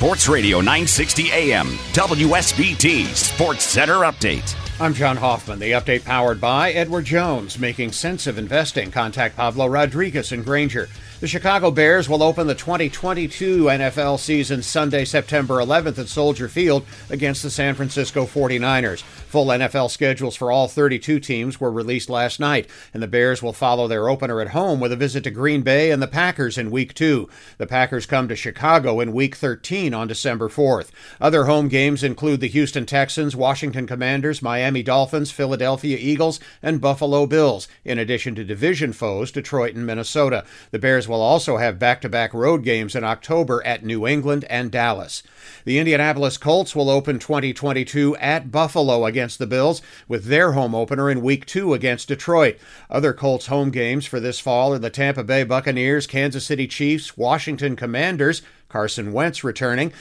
Sports Radio 960 AM, WSBT Sports Center Update. I'm John Hoffman. The update powered by Edward Jones, making sense of investing. Contact Pablo Rodriguez and Granger. The Chicago Bears will open the 2022 NFL season Sunday, September 11th at Soldier Field against the San Francisco 49ers. Full NFL schedules for all 32 teams were released last night, and the Bears will follow their opener at home with a visit to Green Bay and the Packers in Week 2. The Packers come to Chicago in Week 13 on December 4th. Other home games include the Houston Texans, Washington Commanders, Miami Dolphins, Philadelphia Eagles, and Buffalo Bills, in addition to division foes Detroit and Minnesota. The Bears will also have back to back road games in October at New England and Dallas. The Indianapolis Colts will open 2022 at Buffalo against the Bills, with their home opener in Week 2 against Detroit. Other Colts home games for this fall are the Tampa Bay Buccaneers, Kansas City Chiefs, Washington Commanders, Carson Wentz returning,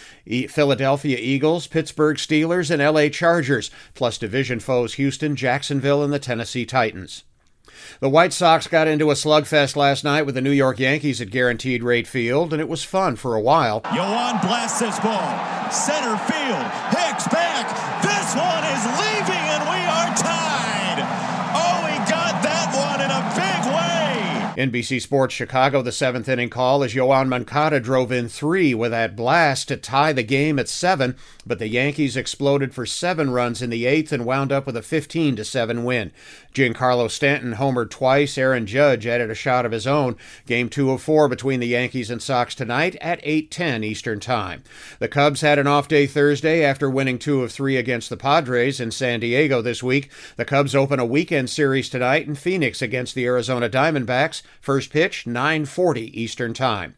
Philadelphia Eagles, Pittsburgh Steelers, and LA Chargers, plus division foes Houston, Jacksonville, and the Tennessee Titans. The White Sox got into a slugfest last night with the New York Yankees at Guaranteed Rate Field, and it was fun for a while. Yoan blasts this ball. Center field. Hicks back. This one is leaving, NBC Sports Chicago, the seventh inning call as Yoan Moncada drove in three with that blast to tie the game at seven, but the Yankees exploded for seven runs in the eighth and wound up with a 15 to 7 win. Giancarlo Stanton homered twice. Aaron Judge added a shot of his own. Game two of four between the Yankees and Sox tonight at 8:10 Eastern Time. The Cubs had an off day Thursday after winning two of three against the Padres in San Diego this week. The Cubs open a weekend series tonight in Phoenix against the Arizona Diamondbacks. First pitch 9:40 Eastern Time.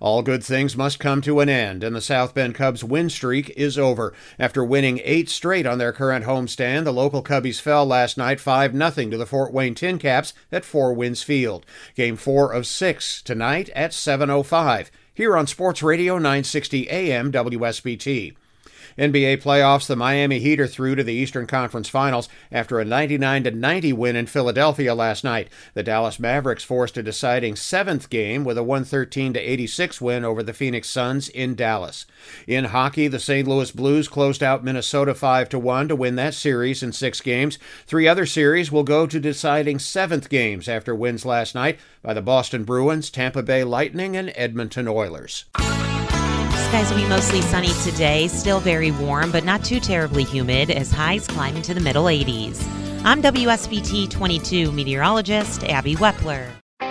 All good things must come to an end, and the South Bend Cubs win streak is over. After winning eight straight on their current homestand, the local Cubbies fell last night 5 0 to the Fort Wayne TinCaps at Four Winds Field. Game 4 of 6 tonight at 7.05 here on Sports Radio 960 AM WSBT. NBA playoffs, the Miami Heat are through to the Eastern Conference Finals after a 99 90 win in Philadelphia last night. The Dallas Mavericks forced a deciding seventh game with a 113 86 win over the Phoenix Suns in Dallas. In hockey, the St. Louis Blues closed out Minnesota 5 1 to win that series in six games. Three other series will go to deciding seventh games after wins last night by the Boston Bruins, Tampa Bay Lightning, and Edmonton Oilers. Skies will be mostly sunny today, still very warm, but not too terribly humid as highs climb into the middle 80s. I'm WSBT 22 meteorologist Abby Wepler.